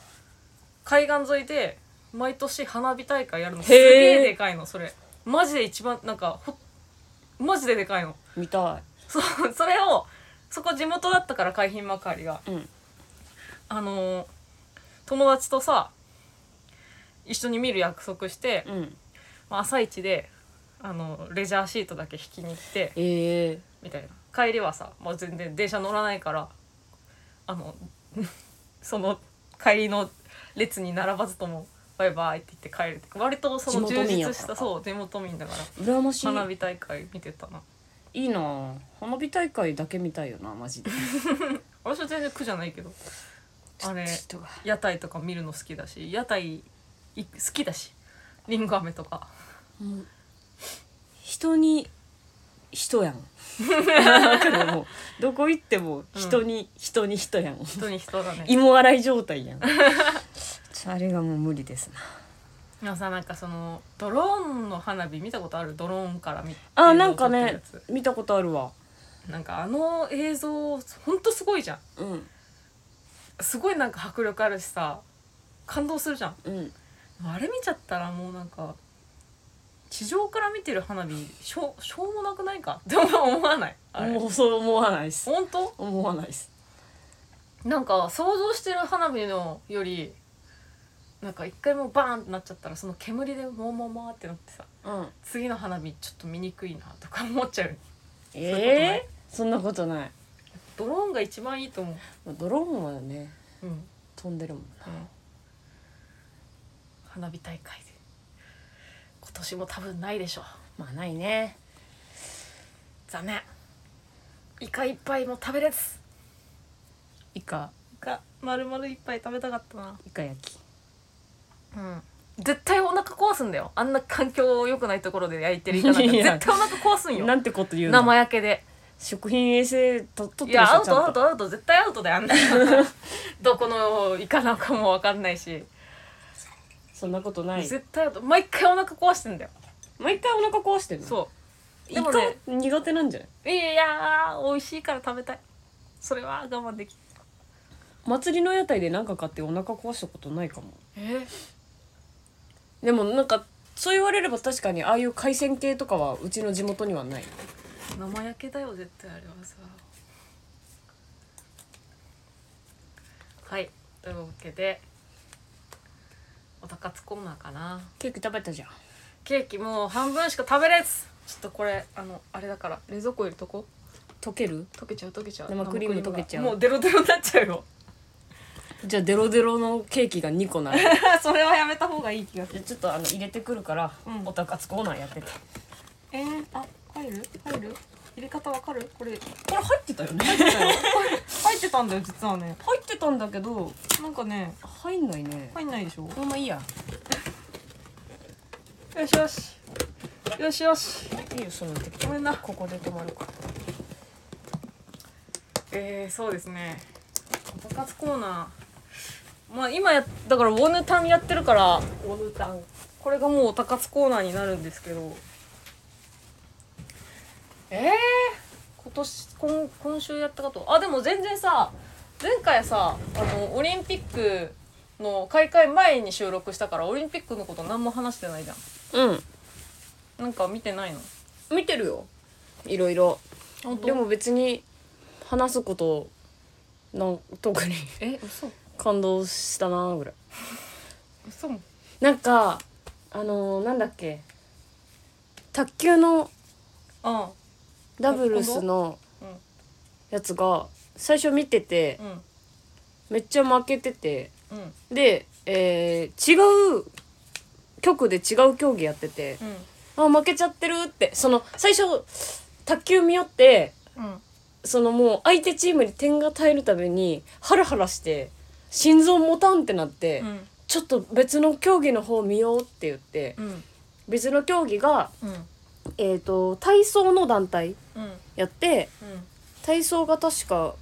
S1: 海岸沿いで毎年花火大会やるの。すげえでかいのそれ。マジで一番なんかほマジででかいの。
S2: 見た
S1: そうそれをそこ地元だったから海浜幕張が。
S2: いうん。
S1: あのー友達とさ一緒に見る約束して、
S2: うん。
S1: まあ、朝一であのレジャーシートだけ引きに行って
S2: ええ
S1: みたいな。帰りはさ、まあ、全然電車乗らないからあの その帰りの列に並ばずともバイバイって言って帰るって。割とその
S2: 地
S1: 充
S2: 元民やから
S1: 実したそう地元民だから
S2: 羨ましい。
S1: 花火大会見てたな。い
S2: いな。花火大会だけ見たいよなマジで。
S1: 私は全然苦じゃないけど。あれ
S2: 人が
S1: 屋台とか見るの好きだし屋台い好きだし。りんご飴とか。
S2: もう人に人やん。もうどこ行っても人に、人に人やん。
S1: 人に人だね。
S2: 芋洗い状態やん。あれがもう無理ですな。
S1: でもさなんかそのドローンの花火見たことある？ドローンから見
S2: あなんかね見たことあるわ。
S1: なんかあの映像ほんとすごいじゃん。
S2: うん。
S1: すごいなんか迫力あるしさ感動するじゃん。
S2: うん。
S1: あれ見ちゃったらもうなんか地上から見てる花火しょしょうもなくないか？って思わない？あれ。
S2: もうそう思わないっす。
S1: 本当？
S2: 思わないっす。
S1: なんか想像してる花火のよりなんか一回もうバーンってなっちゃったらその煙でモーモーモーってなってさ
S2: うん。
S1: 次の花火ちょっと見にくいなとか思っちゃう。
S2: ええそんなことない。
S1: ドローンが一番いいと思う。
S2: まあドローンはね
S1: うん。
S2: 飛んでるもんな。
S1: 花火大会で。今年も多分ないでしょう。
S2: まあないね。
S1: 残念。イカ一杯も食べれず。
S2: イカ。
S1: イカ。丸々一杯食べたかったな。
S2: イカ焼き。
S1: うん。絶対お腹壊すんだよ。あんな環境良くないところで焼いてるイカなんか。
S2: いや。
S1: 絶対お腹壊すんよ。
S2: なんてこと言うの？
S1: 生焼けで。
S2: 食品衛生と取ってる
S1: いやアウトアウトアウト絶対アウトだよあんな。どこのイカなんかも分かんないし
S2: そんなことない。
S1: 絶対アウト毎回お腹壊してんだよ。
S2: 毎回お腹壊してるの？
S1: そう。でもね
S2: 苦手なんじゃない？
S1: いやー美味しいから食べたい。それは我慢でき
S2: 祭りの屋台で何か買ってお腹壊したことないかも。
S1: え？
S2: でもなんかそう言われれば確かにああいう海鮮系とかはうちの地元にはない。
S1: 生焼けだよ絶対あれはさ。はい。というわけでおたかつコーナーかな。
S2: ケーキ食べたじゃん。
S1: ケーキもう半分しか食べれずちょっとこれあのあれだから冷蔵庫入れとこ
S2: 溶ける？
S1: 溶けちゃう溶けちゃう。
S2: 生クリーム溶けちゃう。
S1: もうデロデロになっちゃうよ。
S2: じゃあデロデロのケーキが2個なる
S1: それはやめた方がいい気がする。
S2: ちょっとあの入れてくるから、
S1: うん。
S2: おたかつコーナーやってて。
S1: えー、あ入る？入る？入れ方わかる？これ。
S2: これ入ってたよね。
S1: 入ってたんだよ実はね。
S2: 入ってたんだけど
S1: なんかね
S2: 入んないね。
S1: 入んないでしょ？
S2: このままいいや。
S1: よしよし。よしよし。
S2: いいよその時。
S1: ごめんな。
S2: ここで止まるから。
S1: えー、そうですね。おたかつコーナー。まあ今やだからウォヌタンやってるから
S2: オルタン。
S1: これがもうおたかつコーナーになるんですけどえー、今年今今週やったこと？あでも全然さ前回さあのオリンピックの開会前に収録したからオリンピックのこと何も話してないじゃん。
S2: うん。
S1: なんか見てないの？
S2: 見てるよ。いろいろ。でも別に話すことなん特に
S1: え嘘？
S2: 感動したなぐらい。
S1: 嘘？
S2: なんかあのーなんだっけ？卓球の
S1: あ
S2: ダブルスの
S1: うん
S2: やつが最初見てて
S1: うん
S2: めっちゃ負けてて
S1: うん
S2: で、えー違う局で違う競技やってて
S1: うん
S2: あ負けちゃってるってその最初卓球見よって
S1: うん
S2: そのもう相手チームに点が入るたびにハラハラして心臓持たんってなって、
S1: うん。
S2: ちょっと別の競技の方見ようって言って
S1: うん。
S2: 別の競技が、
S1: うん
S2: えー、と体操の団体
S1: うん。
S2: やって
S1: うん
S2: 体操が確か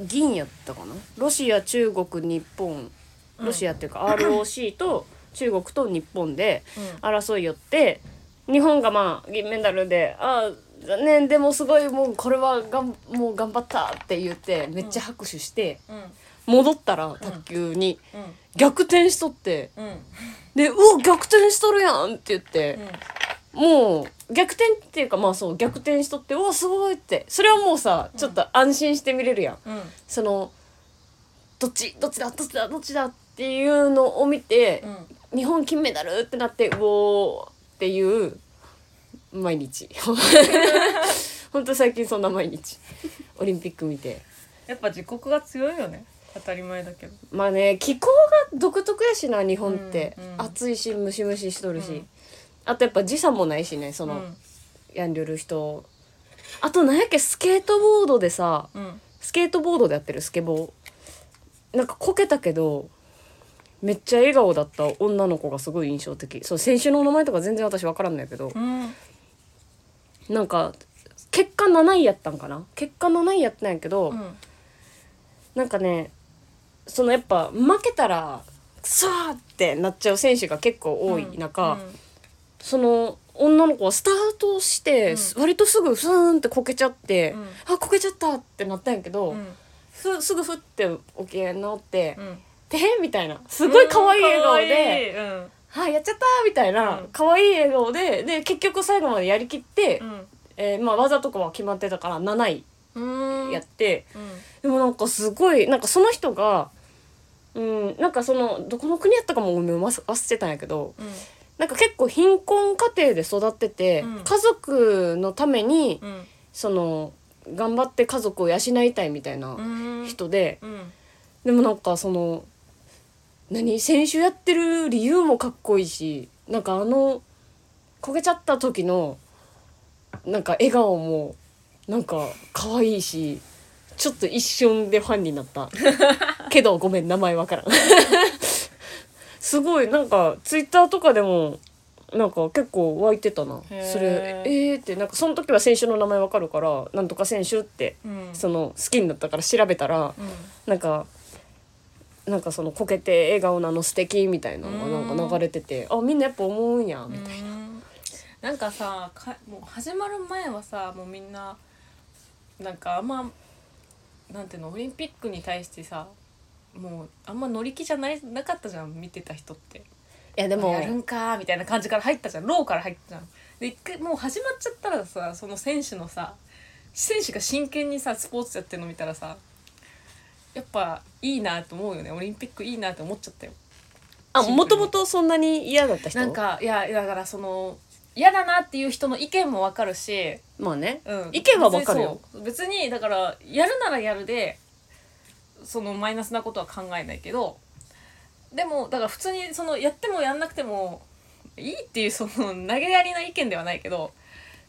S2: 銀やったかな？ロシア中国日本。ロシアっていうか ROC と中国と日本で争いよって日本がまあ銀メダルでああ残念でもすごいもうこれはがんもう頑張ったって言ってめっちゃ拍手して
S1: うん。
S2: 戻ったら卓球に
S1: うん。
S2: 逆転しとってで「うわ逆転しとるやん!」って言ってもう逆転っていうかまあそう逆転しとって「うわすごい!」って。それはもうさちょっと安心して見れるやん。
S1: うん。
S2: そのどっちどっちだどっちだどっちだっていうのを見て
S1: う、ん。
S2: 日本金メダルってなってうおーっていう毎日。ほんと最近そんな毎日。オリンピック見て。
S1: やっぱ自国が強いよね。当たり前だけど。
S2: まあね気候が独特やしな日本って、
S1: うんうん。
S2: 暑いしムシムシしとるし、
S1: うん
S2: あとやっぱ時差もないしねその、
S1: うん。
S2: やんりょる人。あと何やっけスケートボードでさ
S1: うん。
S2: スケートボードでやってるスケボー。なんかこけたけどめっちゃ笑顔だった女の子がすごい印象的。そう選手の名前とか全然私分からんないけど。
S1: うん。
S2: なんか結果7位やったんかな？結果7位やったんやけど、
S1: うん。
S2: なんかねそのやっぱ負けたらくそーってなっちゃう選手が結構多い中、その女の子はスタートして、
S1: う
S2: 割とすぐスーンってこけちゃって、
S1: うん。
S2: あこけちゃったってなったんやけど、
S1: うん。
S2: ふすぐふって起き直って
S1: うん「
S2: てへん」みたいな。すごい可愛い笑顔で
S1: で「
S2: はいやっちゃった」みたいな
S1: うん。
S2: 可愛い笑顔でで結局最後までやりきって、
S1: うん。
S2: えーまあ、技とかは決まってたから7位
S1: うん。
S2: やって。
S1: うん。
S2: でもなんかすごいなんかその人がうんなんかそのどこの国やったかも忘忘れてたんやけど
S1: うん
S2: なんか結構貧困家庭で育ってて、
S1: うん。
S2: 家族のために
S1: うん。
S2: その頑張って家族を養いたいみたいな
S1: うん。
S2: 人で、
S1: うん。
S2: でもなんかその何選手やってる理由もかっこいいしなんかあの焦げちゃった時のなんか笑顔もなんか可愛いしちょっと一瞬でファンになった。けどごめん名前わからん すごいなんかツイッターとかでもなんか結構湧いてたな。それえーってなんかその時は選手の名前わかるからなんとか選手って
S1: うん。
S2: その好きになったから調べたら
S1: うん。
S2: なんかなんかそのこけて笑顔なの素敵みたいなのがなんか流れててあみんなやっぱ思うんやみたいな。
S1: うんなんかさかもう始まる前はさもうみんななんかあんまなんていうのオリンピックに対してさもうあんま乗り気じゃないなかったじゃん見てた人って。
S2: いやでも
S1: やるんかーみたいな感じから入ったじゃん。ローから入ったじゃん。で一回もう始まっちゃったらさその選手のさ選手が真剣にさスポーツやってるの見たらさやっぱいいなと思うよね。オリンピックいいなって思っちゃったよ。
S2: あもともとそんなに嫌だった人？
S1: なんかいやだからその嫌だなっていう人の意見もわかるし、
S2: まあね。
S1: うん、
S2: 意見はわかるよ。
S1: 別にだからやるならやるでそのマイナスなことは考えないけどでもだから普通にそのやってもやんなくてもいいっていうその投げやりな意見ではないけど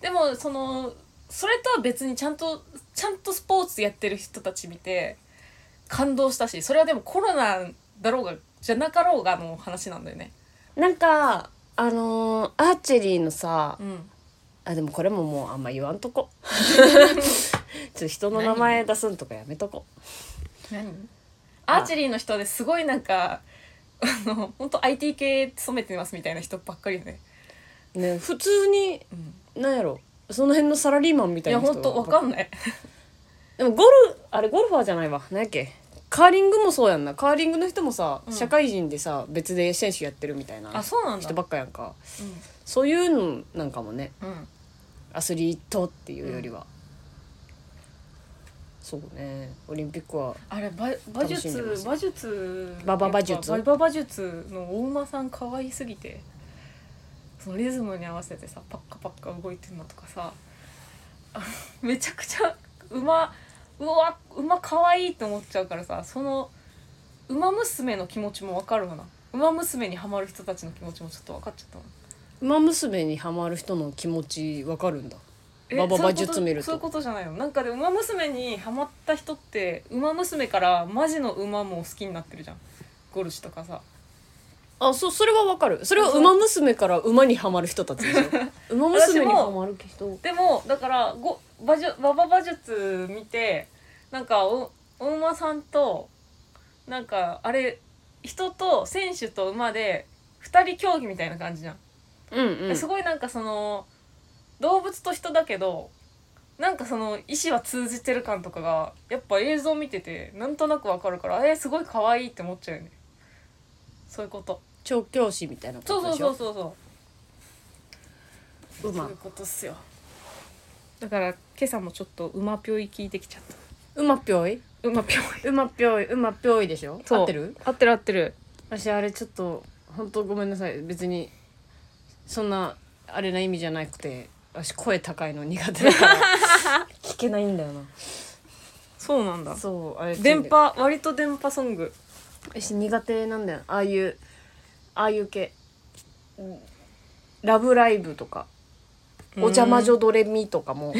S1: でもそのそれとは別にちゃんとちゃんとスポーツやってる人たち見て感動したしそれはでもコロナだろうがじゃなかろうがの話なんだよね。
S2: なんかあのーアーチェリーのさ
S1: うん。
S2: あでもこれももうあんま言わんとこ。ちょっと人の名前出すんとかやめとこ
S1: 何？アーチェリーの人ですごいなんかあの本当 IT 系勤めてますみたいな人ばっかりよね、
S2: ね普通になんやろその辺のサラリーマンみた
S1: いや
S2: いな人
S1: 本当わかんない。
S2: でもゴルあれゴルファーじゃないわ。何やっけ？カーリングもそうやんな。カーリングの人もさ、
S1: うん。
S2: 社会人でさ別で選手やってるみたいな
S1: あそうなんだ。
S2: 人ばっかやんか。そういうのなんかもね。
S1: うん、うん、
S2: アスリートっていうよりは、そうね。オリンピックは
S1: あれ馬馬術馬術
S2: 馬場馬術？
S1: 馬場馬術の大馬さん可愛すぎてそのリズムに合わせてさパッカパッカ動いてるのとかさあ めちゃくちゃ馬うわ馬可愛いって思っちゃうからさその馬娘の気持ちもわかるわな。馬娘にハマる人たちの気持ちもちょっと分かっちゃったな
S2: 馬娘にハマる人の気持ちわかるんだ
S1: え
S2: 馬場馬術見ると。
S1: そういうことじゃないのなんかで馬娘にハマった人って馬娘からマジの馬も好きになってるじゃん。ゴルシュとかさ。
S2: あそそれはわかる。それは馬娘から馬にはまる人たちでしょ。馬娘にはまる人。
S1: でもだからご馬術馬場馬術見てなんかおお馬さんとなんかあれ人と選手と馬で二人競技みたいな感じじゃん、
S2: うんうん。
S1: ですごいなんかその動物と人だけどなんかその意思は通じてる感とかがやっぱ映像見ててなんとなくわかるからえー、すごい可愛いって思っちゃうよね。そういうこと。
S2: 調教師みたいなこ
S1: そうそう
S2: とでしょ
S1: そうそうそう。
S2: 馬。
S1: そういうことっすよ。だから今朝もちょっと馬ぴょい聞いてきちゃった。
S2: 馬ぴょい？
S1: 馬ぴょい。
S2: 馬ぴょい馬ぴょいでしょ？
S1: そう。
S2: 合ってる？
S1: 合ってる合ってる。
S2: 私あれちょっと本当ごめんなさい。別にそんなあれな意味じゃなくて私声高いの苦手だから。聞けないんだよな。
S1: そうなんだ。
S2: そうあれ
S1: 電波割と電波ソング。
S2: 私苦手なんだよ。ああいうああいう系。うんラブライブとか。お邪魔女ドレミとかも。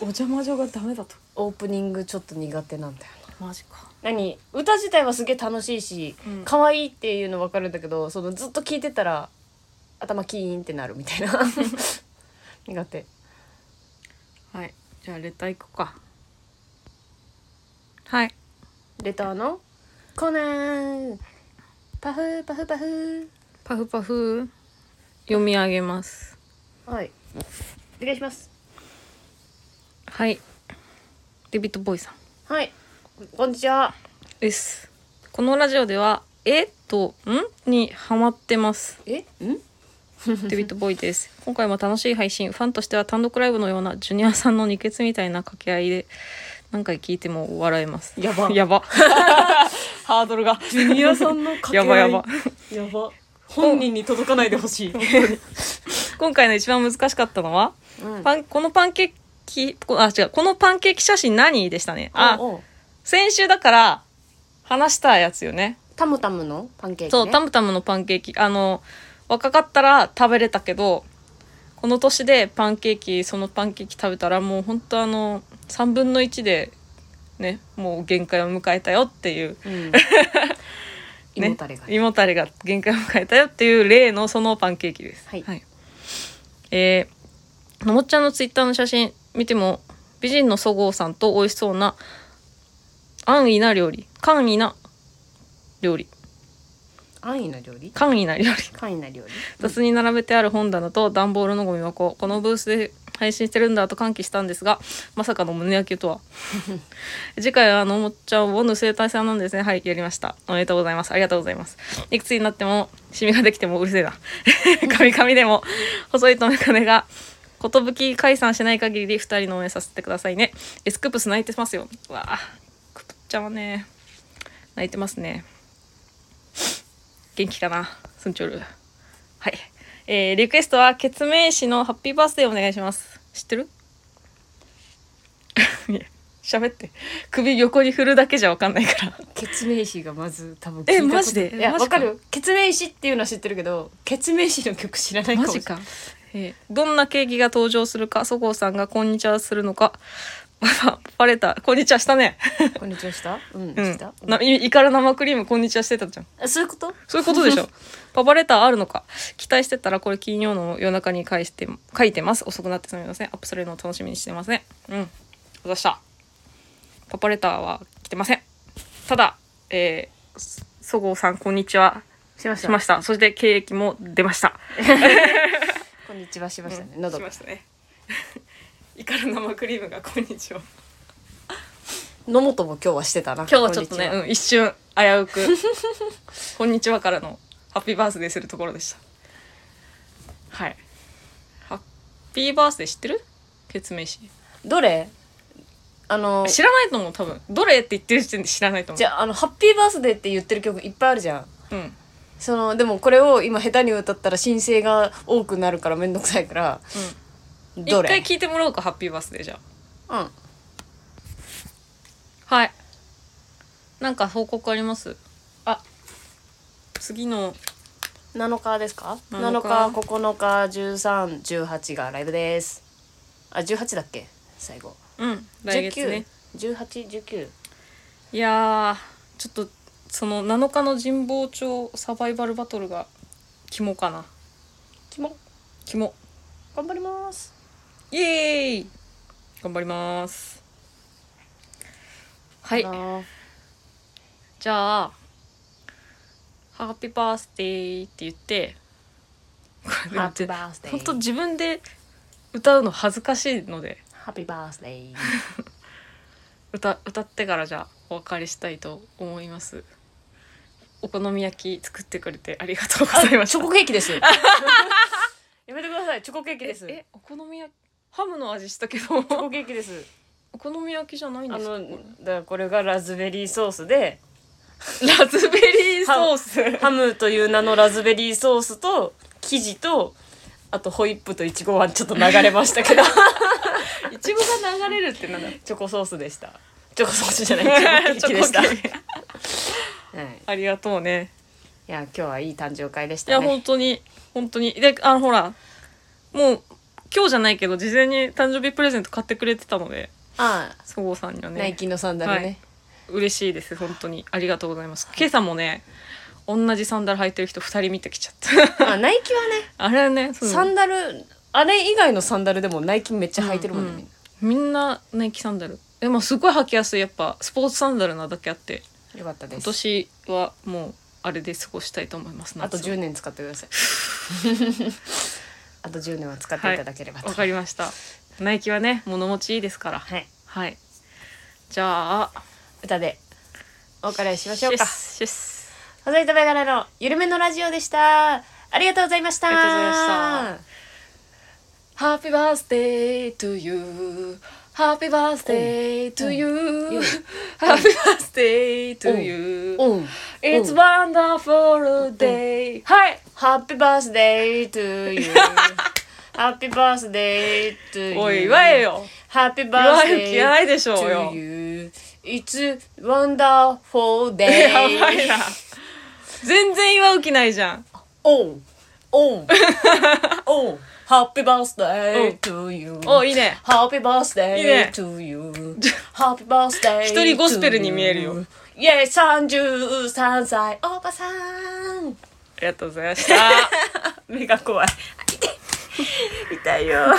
S1: お邪魔女がダメだと？
S2: オープニングちょっと苦手なんだよな。
S1: マジか。
S2: 何？歌自体はすげえ楽しいし
S1: うん。
S2: 可愛いっていうの分かるんだけどそのずっと聞いてたら頭キーンってなるみたいな。苦手。
S1: じゃあレター行こうか。はい。
S2: レターのコナンパフパフパフ
S1: パフパフ。読み上げます。
S2: はい。お願いします。
S1: はい。デビッド・ボーイさん。
S2: はい。こんにちは。
S1: です。このラジオでは「えと「ん?」にハマってます。
S2: えん？
S1: デビッド・ボーイです。今回も楽しい配信。ファンとしては単独ライブのようなジュニアさんの二血みたいな掛け合いで何回聞いても笑えます。
S2: やば。
S1: やば。ハードルが。
S2: ジュニアさんの掛け合い。
S1: やばやば。
S2: やば。本人に届かないでほしい、
S1: 今回の一番難しかったのは、
S2: うん。
S1: パンこのパンケーキこあ違うこのパンケーキ写真何？でしたね。あ先週だから話したやつよね。
S2: タムタムのパンケーキ、ね、
S1: そうタムタムのパンケーキ。あの若かったら食べれたけどこの年でパンケーキそのパンケーキ食べたらもう本当あの3分の1でねもう限界を迎えたよっていう、
S2: うん、
S1: ね、
S2: 胃もたれが、
S1: 胃もたれが限界を迎えたよっていう例のそのパンケーキです。
S2: はい。
S1: えーのもっちゃんのツイッターの写真見ても美人のそごうさんと美味しそうな安易な料理。簡易な料理
S2: 安易な料理？
S1: 簡易な料理。
S2: 簡易な料理？
S1: 雑に並べてある本棚と段ボールのゴミ箱。このブースで配信してるんだと歓喜したんですが まさかの胸焼けとは？次回はあのもっちゃんをぬ生体さんなんですね。はいやりました。おめでとうございます。ありがとうございます。いくつになってもシミができてもうるせえな。カミカミでも細いとメガネが寿解散しない限り二人の応援させてくださいね。エスクープス泣いてますよ。うわあクプちゃんはね。泣いてますね元気かなスンチョルはい。えー、リクエストは、ケツメイシのハッピーバースデーお願いします。知ってる？喋って。首横に振るだけじゃわかんないから。
S2: 血明詞がまず多分
S1: えマジで？
S2: いや
S1: マジか
S2: わかる血明詞っていうのは知ってるけど血明詞の曲知らないかもしれない
S1: えーどんなケーキが登場するか、そごうさんがこんにちはするのか。パパレタ、こんにちはしたね。
S2: こんにちはした？うん、
S1: うん
S2: した？
S1: な、いイカラ生クリームこんにちはしてたじゃん。
S2: あそういうこと？
S1: そういうことでしょ。パパレターあるのか。期待してたらこれ金曜の夜中に返して、書いてます。遅くなってすみません。アップされるのを楽しみにしてますね。うん。どうした？パパレターは来てません。ただ、えー、そそごうさんこんにちは
S2: しまし
S1: しました。そしてケーキも出ました。
S2: こんにちはしましたね、喉が
S1: しましたね。イカラ生クリームがこんにちは。
S2: 野本も今日はしてたな。
S1: 今日はちょっとね、うん、一瞬危うく「こんにちは」からのハッピーバースデーするところでした。はい。ハッピーバースデー知ってる？決名詞
S2: どれ？あの
S1: 知らないと思う多分。どれって言ってる時点で知らないと思う。
S2: じゃああのハッピーバースデーって言ってる曲いっぱいあるじゃん。
S1: うん。
S2: そのでもこれを今下手に歌ったら申請が多くなるからめんどくさいから
S1: うん一回聞いてもらおうかハッピーバースデーじゃあ。
S2: うん。
S1: はい。なんか報告あります？あ。次の。
S2: 7日ですか
S1: ？7
S2: 7日9日1318がライブです。あ18だっけ？最後。
S1: うん来月ね。
S2: 1819
S1: いやーちょっとその7日の神保町サバイバルバトルが肝かな。
S2: キモ
S1: 肝。
S2: 頑張ります
S1: イエーイ。頑張ります。はい。じゃあ「ハッピーバースデー」って言ってこれ
S2: ハッピーバースデー。
S1: ほんと自分で歌うの恥ずかしいので。
S2: ハッピーバースデー。
S1: 歌歌ってからじゃあお別れしたいと思います。お好み焼き作ってくれてありがとうございました。
S2: チョコケーキです。やめてください。チョコケーキです。
S1: ええお好み焼きハムの味したけど。
S2: チョコケーキです。
S1: お好み焼きじゃないんですか？
S2: あのだからこれがラズベリーソースで。
S1: ラズベリーソース？
S2: ハムという名のラズベリーソースと生地とあとホイップとイチゴはちょっと流れましたけど。
S1: いちごが流れるってなんだ？
S2: チョコソースでした。チョコソースじゃない。チョコケーキでした、はい、
S1: チョコケーキ。ありがとうね。
S2: いや今日はいい誕生会でし
S1: いや本当に本当に。であのほらもう今日じゃないけど事前に誕生日プレゼント買ってくれてたので
S2: ああ。
S1: そごうさんにはね。
S2: ナイキのサンダルね、
S1: はい。嬉しいです本当に。ありがとうございます。今朝もね同じサンダル履いてる人2人見てきちゃった。
S2: あナイキはね。
S1: あれねそう。
S2: サンダルあれ以外のサンダルでもナイキめっちゃ履いてるもんね、
S1: うんうん。
S2: みんな。
S1: みんなナイキサンダル。でもすごい履きやすい。やっぱスポーツサンダルなだけあって
S2: よかったです。
S1: 今年はもうあれで過ごしたいと思います
S2: あと
S1: 夏は
S2: 10年使ってください あと10年は使っていただければと。
S1: わかりました。ナイキはね物持ちいいですから。
S2: はい。
S1: はい。じゃあ
S2: 歌でお別れしましょうか。
S1: シェスシ
S2: 細いとめがらのゆるめのラジオでした。ありがとうございました。
S1: ありがとうございました。Happy birthday to you ハッピー
S2: バースデートゥユー
S1: Happy birthday to you It's wonderful day はい。
S2: ハッピーバースデートゥユーハッピーバースデートゥ
S1: ユー、言わえよ。
S2: ハッピーバースデー
S1: ト言わえよ 全然祝わないじゃん。
S2: おうお おハッピーバースデー to you.
S1: おいいね。
S2: Happy birthday
S1: いいね。
S2: to you. ハッピーバースデー
S1: 一人ゴスペルに見えるよ。
S2: イェイ33歳おばさん。
S1: ありがとうございました。
S2: 目が怖い。痛いよ